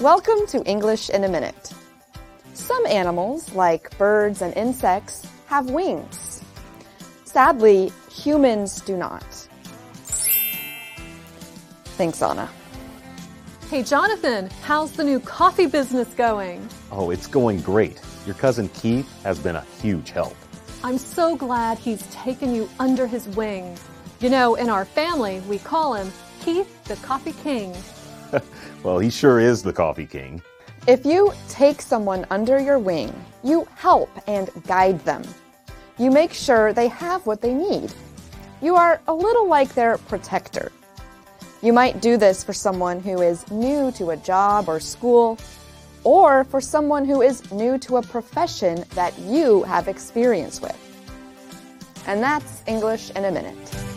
Welcome to English in a Minute. Some animals, like birds and insects, have wings. Sadly, humans do not. Thanks, Anna. Hey, Jonathan, how's the new coffee business going? Oh, it's going great. Your cousin Keith has been a huge help. I'm so glad he's taken you under his wing. You know, in our family, we call him Keith the Coffee King. well, he sure is the Coffee King. If you take someone under your wing, you help and guide them. You make sure they have what they need. You are a little like their protector. You might do this for someone who is new to a job or school, or for someone who is new to a profession that you have experience with. And that's English in a minute.